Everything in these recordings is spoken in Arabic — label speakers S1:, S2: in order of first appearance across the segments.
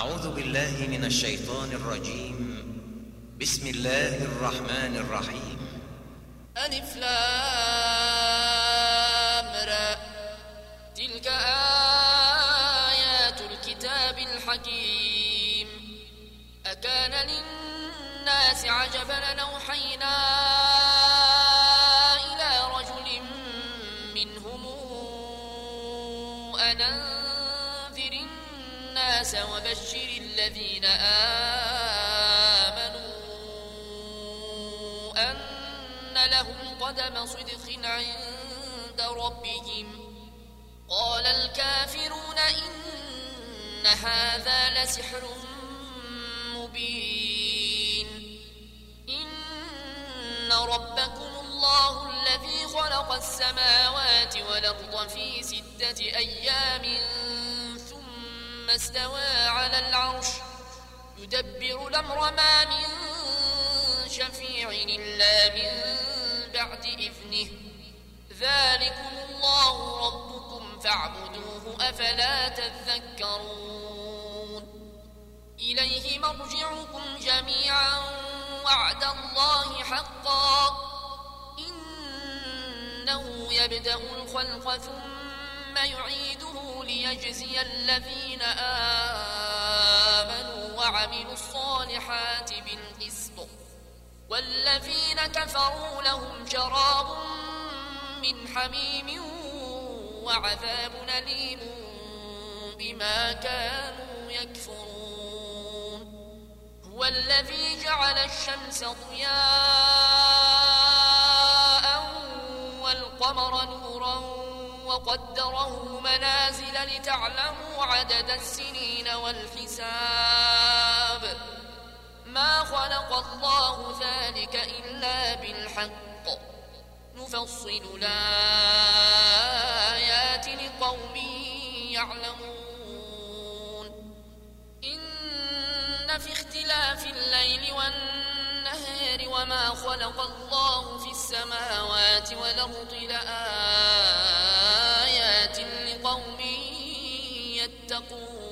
S1: أعوذ بالله من الشيطان الرجيم. بسم الله الرحمن الرحيم.
S2: ألف لام را. تلك آيات الكتاب الحكيم. أكان للناس عجبا نوحينا إلى رجل منهم أن أنذر الناس وبشر الذين آمنوا أن لهم قدم صدق عند ربهم. قال الكافرون إن هذا لسحر مبين. إن ربكم الله الذي خلق السماوات والأرض في ستة أيام ثم استوى على العرش. يدبر الأمر ما من شفيع إلا من بعد إذنه. ذلكم الله ربكم فاعبدوه أفلا تذكرون. إليه مرجعكم جميعا وعد الله حقا. إنه يبدأ الخلق ثم يعيده ليجزي الذين آمنوا. وعملوا الصالحات بالقسط. والذين كفروا لهم شراب من حميم وعذاب أليم بما كانوا يكفرون. هو الذي جعل الشمس ضياء والقمر نورا وقدره منازل لتعلموا عدد السنين والحساب. ما خلق الله ذلك إلا بالحق. نفصل الآيات لقوم يعلمون. إن في اختلاف الليل والنهار وما خلق الله في السماوات والأرض لآيات يتقون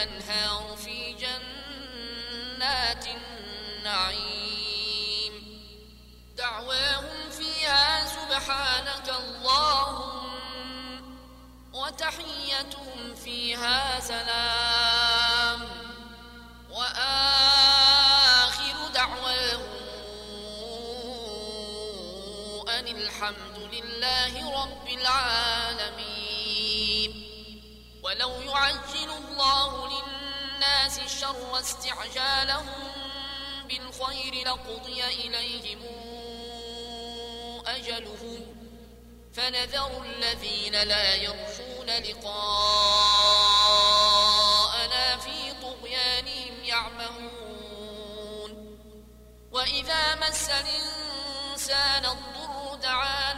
S2: الأنهار في جنات النعيم. دعواهم فيها سبحانك اللهم وتحيتهم فيها سلام. وآخر دعواهم أن الحمد لله رب العالمين. الشر استعجالهم بالخير لقضي إليهم أجلهم فنذر الذين لا يرجون لقاءنا في طغيانهم يعمهون. وإذا مس الإنسان الضر دعانا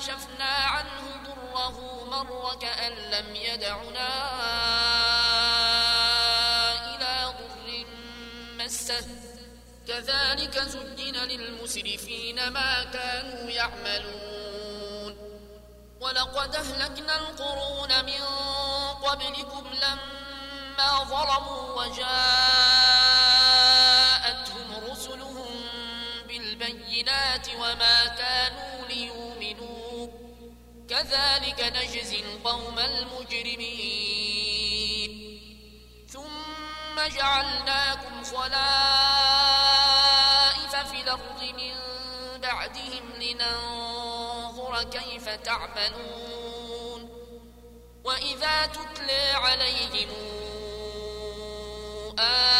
S2: كشفنا عنه ضره مر كأن لم يدعنا إلى ضر مسه كذلك زجن للمسرفين ما كانوا يعملون. ولقد أهلكنا القرون من قبلكم لما ظلموا وجاءتهم كذلك نجزي القوم المجرمين. ثم جعلناكم خلائف في الأرض من بعدهم لننظر كيف تعملون. وإذا تتلى عليهم آياتنا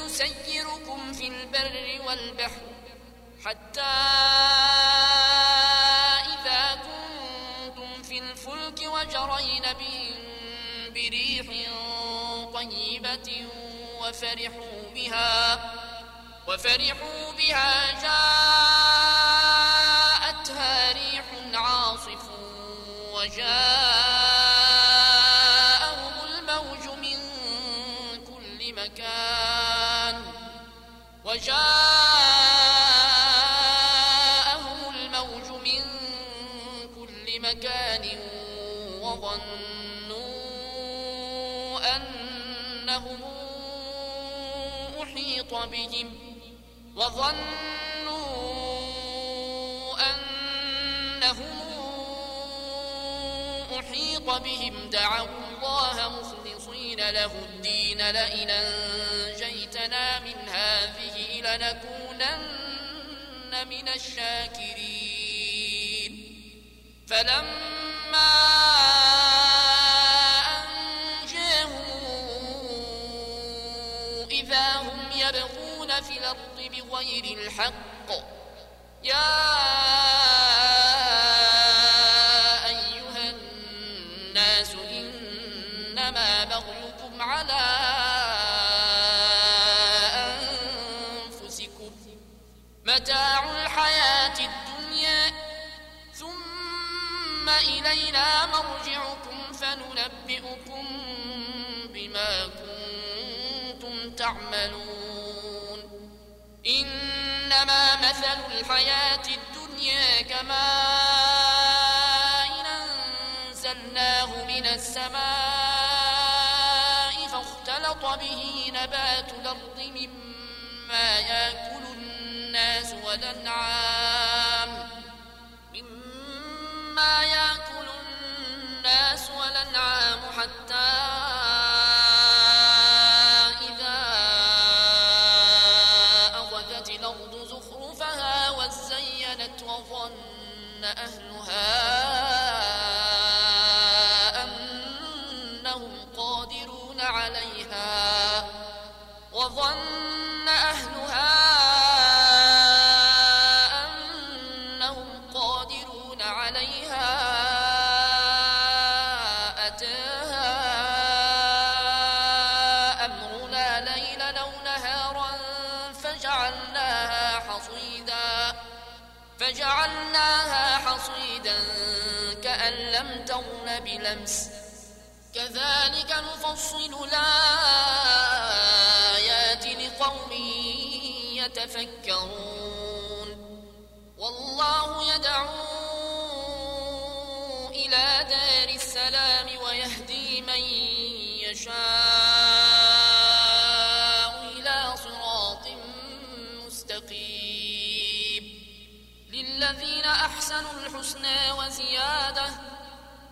S2: يسيركم في البر والبحر حتى إذا كنتم في الفلك وجرين بهم بريح طيبة وفرحوا بها وفرحوا بها جاءتها ريح عاصف وجاءهم وظنوا أنهم أحيط بهم دعوا الله مخلصين له الدين لئن أنجيتنا من هذه لنكونن من الشاكرين. فلما بغير الحق. يا به نبات الأرض مما يأكل الناس والأنعام فجعلناها حصيدا كأن لم تغن بلمس. كذلك نفصل الآيات لقوم يتفكرون.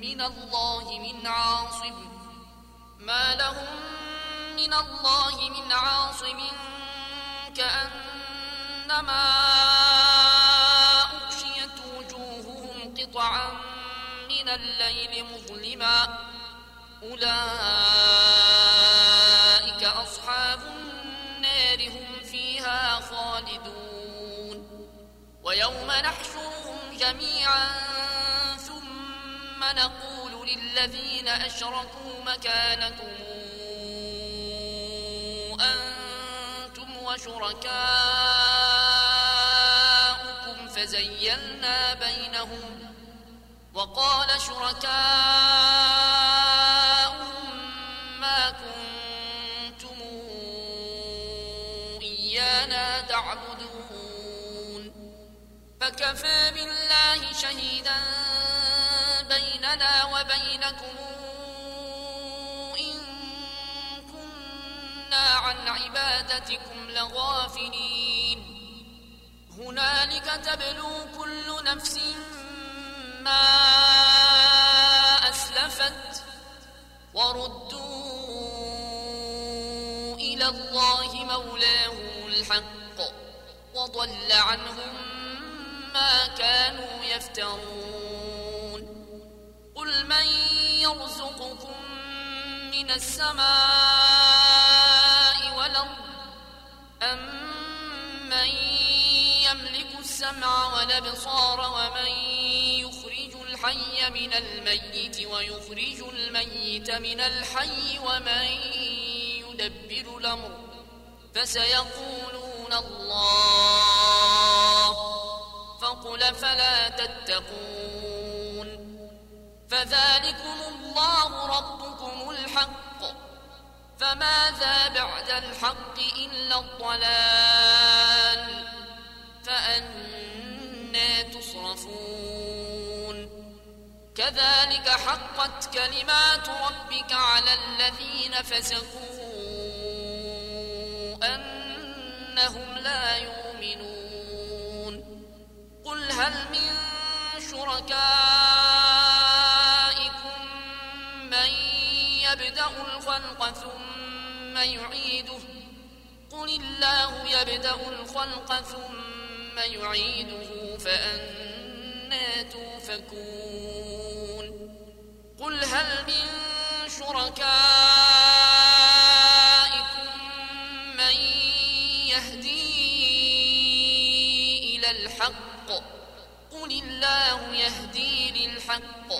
S2: من الله من عاصم. ما لهم من الله من عاصم كأنما أغشيت وجوههم قطعا من الليل مظلما. أولئك أصحاب النار هم فيها خالدون. ويوم نحشرهم جميعا نقول للذين أشركوا مكانكم أنتم وشركاؤكم فزيلنا بينهم وقال شركاؤهم ما كنتم إيانا تعبدون فكفى بالله شهيدا بيننا وبينكم إن كنا عن عبادتكم لغافلين. هنالك تبلو كل نفس ما أسلفت وردوا إلى الله مولاهم الحق وضل عنهم ما كانوا يفترون. قل من يرزقكم من السماء والأرض أمن يملك السمع والأبصار ومن يخرج الحي من الميت ويخرج الميت من الحي ومن يدبر الأمر فسيقولون الله فقل فلا تتقون فذلكم الله ربكم الحق. فماذا بعد الحق إلا الضلال. فأنا تصرفون. كذلك حقت كلمات ربك على الذين فسقوا أنهم لا يؤمنون. قل هل من شركائكم ثم يعيده. قل الله يبدأ الخلق ثم يعيده فأنا توفكون. قل هل من شركائكم من يهدي إلى الحق؟ قل الله يهدي للحق.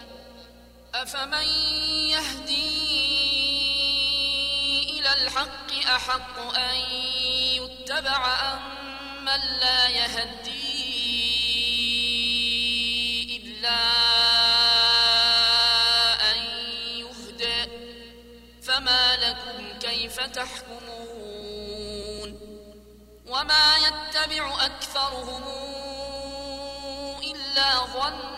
S2: أفمن يهدي الحق أحق أن يتبع أم من لا يهدي إلا أن يهدى فما لكم كيف تحكمون؟ وما يتبع أكثرهم إلا ظنا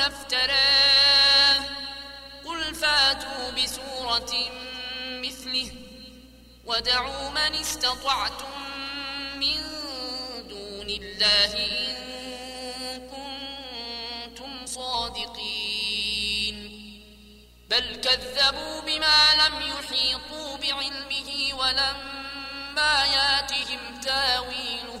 S2: افتراه قل فاتوا بسورة مثله ودعوا من استطعتم من دون الله إن كنتم صادقين. بل كذبوا بما لم يحيطوا بعلمه ولما ياتهم تاويله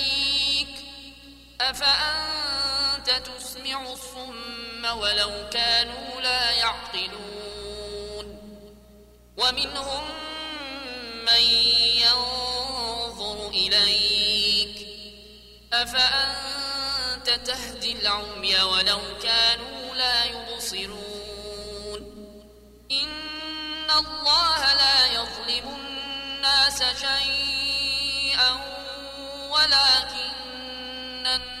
S2: أفأنت تسمع الصم ولو كانوا لا يعقلون. ومنهم من ينظر إليك. أفأنت تهدي العمي ولو كانوا لا يبصرون. إن الله لا يظلم الناس شيئا ولكن الناس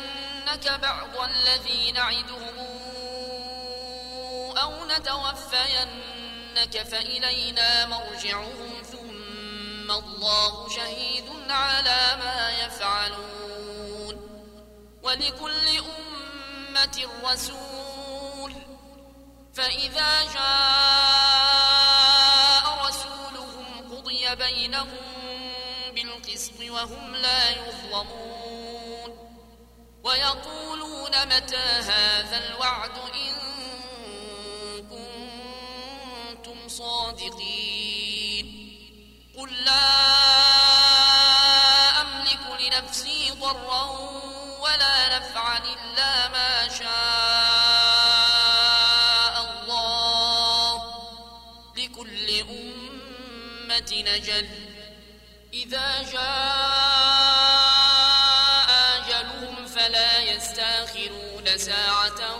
S2: نرينك بعض الذي نعدهم أو نتوفينك فإلينا مرجعهم ثم الله شهيد على ما يفعلون ولكل أمة رسول فإذا جاء رسولهم قضي بينهم بالقسط وهم لا يظلمون ويقولون متى هذا الوعد إن كنتم صادقين قل لا أملك لنفسي ضرا ولا نفعا إلا ما شاء الله لكل أمة نجل إذا جاء ساعة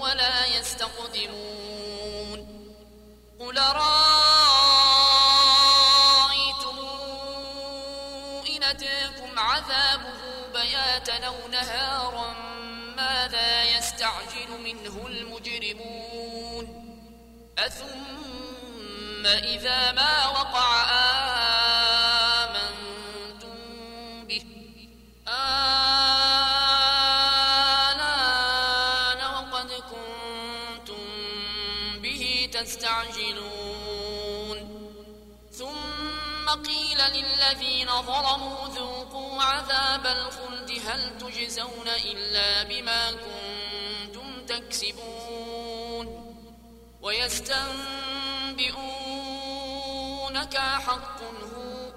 S2: ولا يستقدمون قل رأيتم إن أتاكم عذابه بياتا أو نهارا ماذا يستعجل منه المجرمون أثم إذا ما وقع آمنتم ظلموا ذوقوا عذاب الخلد هل تجزون إلا بما كنتم تكسبون ويستنبئونك حق هو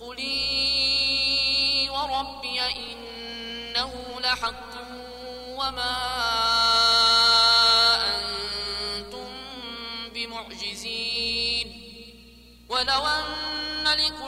S2: قلي وربي إنه لحق وما أنتم بمعجزين ولو أن لكل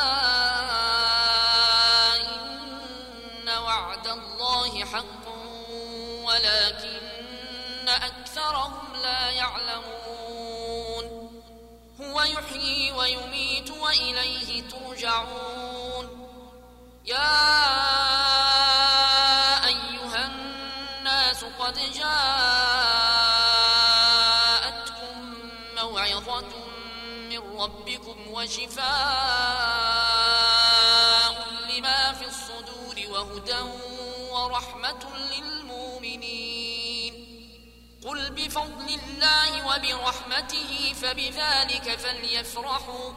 S2: ويميت وإليه ترجعون. يا أيها الناس قد جاءتكم موعظة من ربكم وشفاء بفضل الله وبرحمته فبذلك فليفرحوا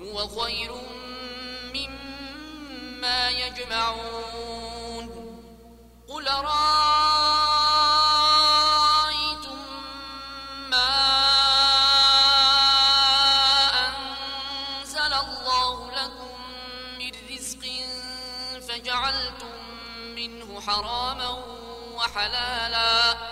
S2: هو خير مما يجمعون قل رأيتم ما أنزل الله لكم من رزق فجعلتم منه حراما وحلالا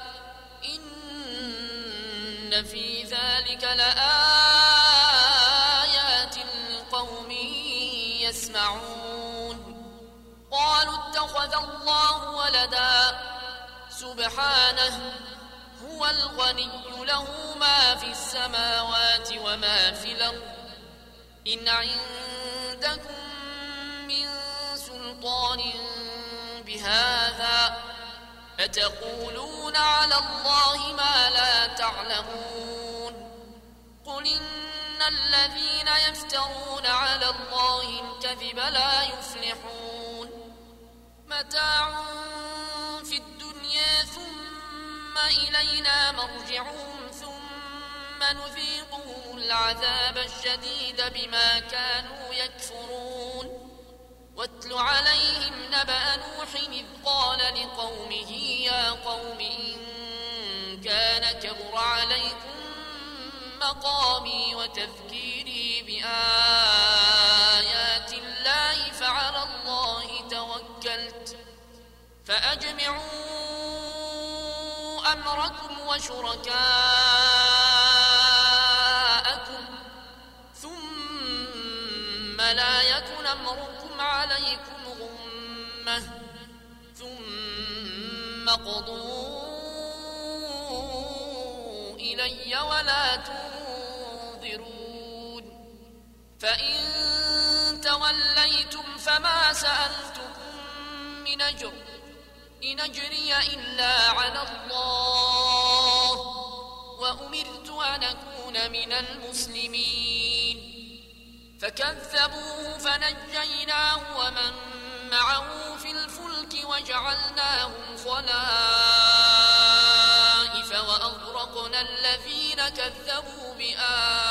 S2: ذلك لآيات لقوم يسمعون. قالوا اتخذ الله ولدا. سبحانه هو الغني له ما في السماوات وما في الأرض. إن عندكم من سلطان بهذا أتقولون على الله ما لا تعلمون. قل إن الذين يفترون على الله الكذب لا يفلحون متاع في الدنيا ثم إلينا مرجعهم ثم نذيقهم العذاب الشديد بما كانوا يكفرون واتل عليهم نبأ نوح إذ قال لقومه يا قوم إن كان كبر عليكم مقامي وتذكيري بآيات الله فعلى الله توكلت. فأجمعوا أمركم وشركاءكم ثم لا يكن أمركم عليكم غمة. ثم قضوا إلي ولا تنظرون فإن توليتم فما سألتكم من أجر إن أجري إلا على الله وأمرت أن أكون من المسلمين فكذبوه فنجيناه ومن معه في الفلك وجعلناهم خلائف وأغرقنا الذين كذبوا بآياتنا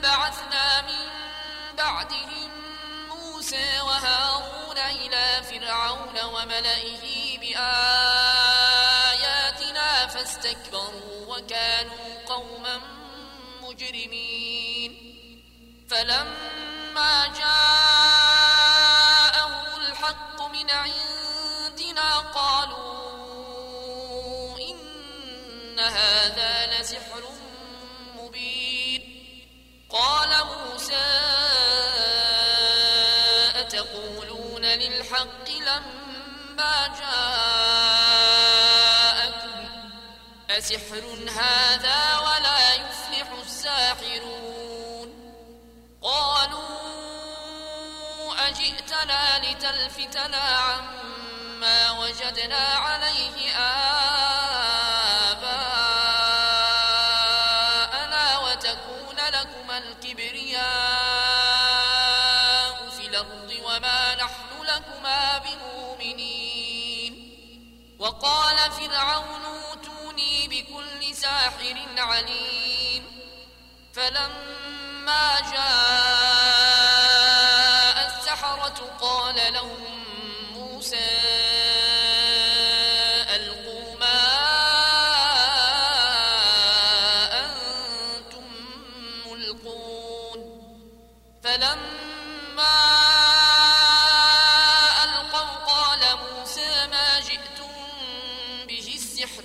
S2: بعثنا من بعدهم موسى وهارون إلى فرعون وملئه بآياتنا فاستكبروا وكانوا قوما مجرمين. فلما جاءهم الحق من عندنا قالوا إن هذا لسحر للحق لما جاءكم. أسحر هذا ولا يفلح الساحرون. قالوا أجئتنا لتلفتنا عما وجدنا عليه عليم فلما جاء السحرة قال لهم موسى ألقوا ما أنتم ملقون. فلما ألقوا قال موسى ما جئتم به السحر.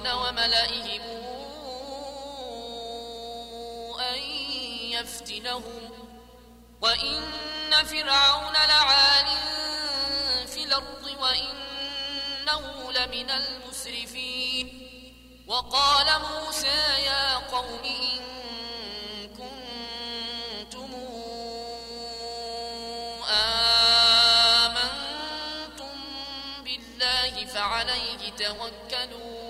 S2: فرعون وملئهم أن يفتنهم وإن فرعون لعال في الأرض وإنه لمن المسرفين وقال موسى يا قوم إن كنتم آمنتم بالله فعليه توكلوا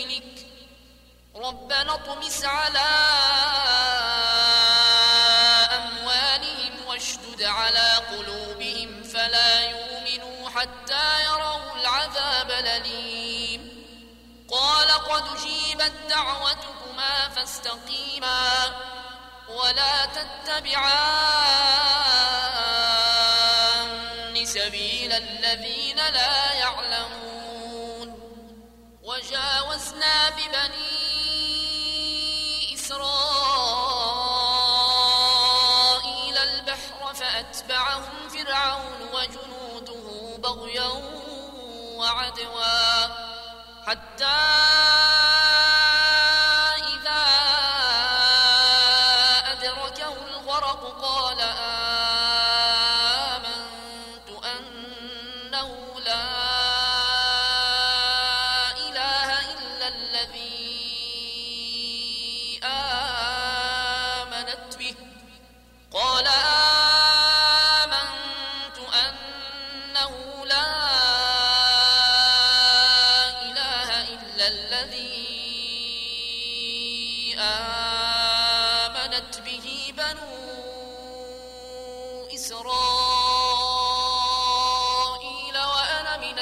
S2: ربنا اطمس على أموالهم واشدد على قلوبهم فلا يؤمنوا حتى يروا العذاب الأليم. قال قد جيبت دعوتكما فاستقيما ولا تتبعان سبيل الذين لا يعلمون. وعدوا حتى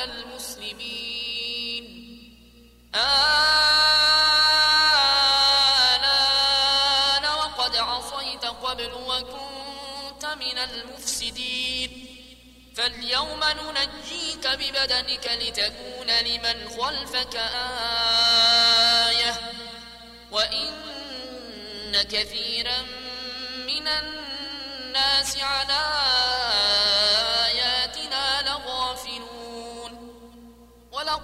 S2: المسلمين. آلان وقد عصيت قبل وكنت من المفسدين. فاليوم ننجيك ببدنك لتكون لمن خلفك آية. وإن كثيرا من الناس على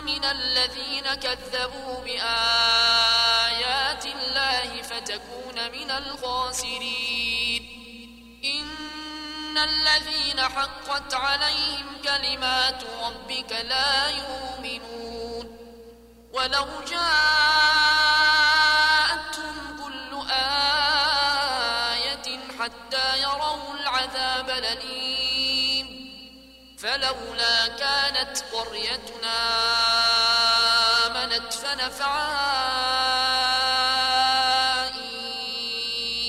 S2: من الذين كذبوا بآيات الله فتكون من الخاسرين. إن الذين حقت عليهم كلمات ربك لا يؤمنون. ولو جاءتهم كل آية حتى يروا العذاب الأليم فلولا كانت قريتنا آمنت فنفعها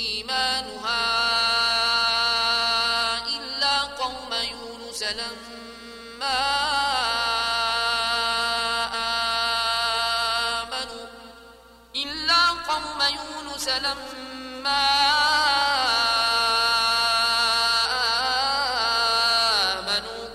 S2: إيمانها إلا قوم يونس لما آمنوا إلا قوم يونس لما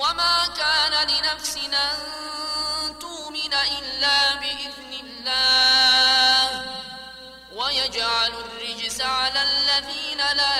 S2: وما كان لنفس أن تؤمن إلا بإذن الله ويجعل الرجس على الذين لا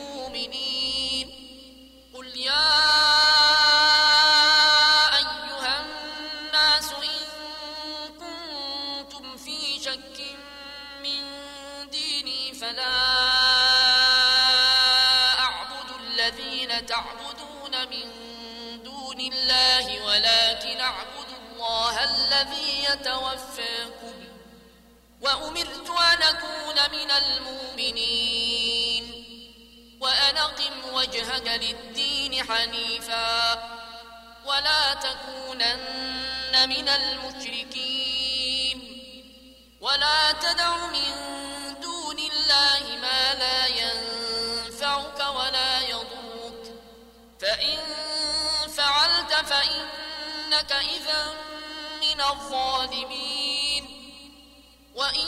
S2: من المؤمنين. وأن أقم وجهك للدين حنيفا. ولا تكونن من المشركين. ولا تدع من دون الله ما لا ينفعك ولا يضرك. فإن فعلت فإنك إذا من الظالمين. وإن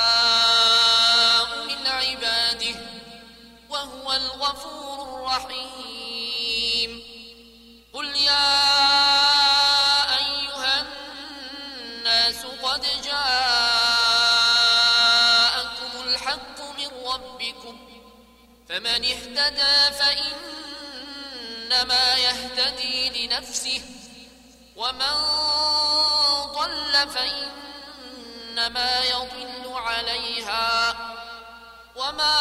S2: فمن اهتدى فإنما يهتدي لنفسه ومن ضل فإنما يضل عليها وما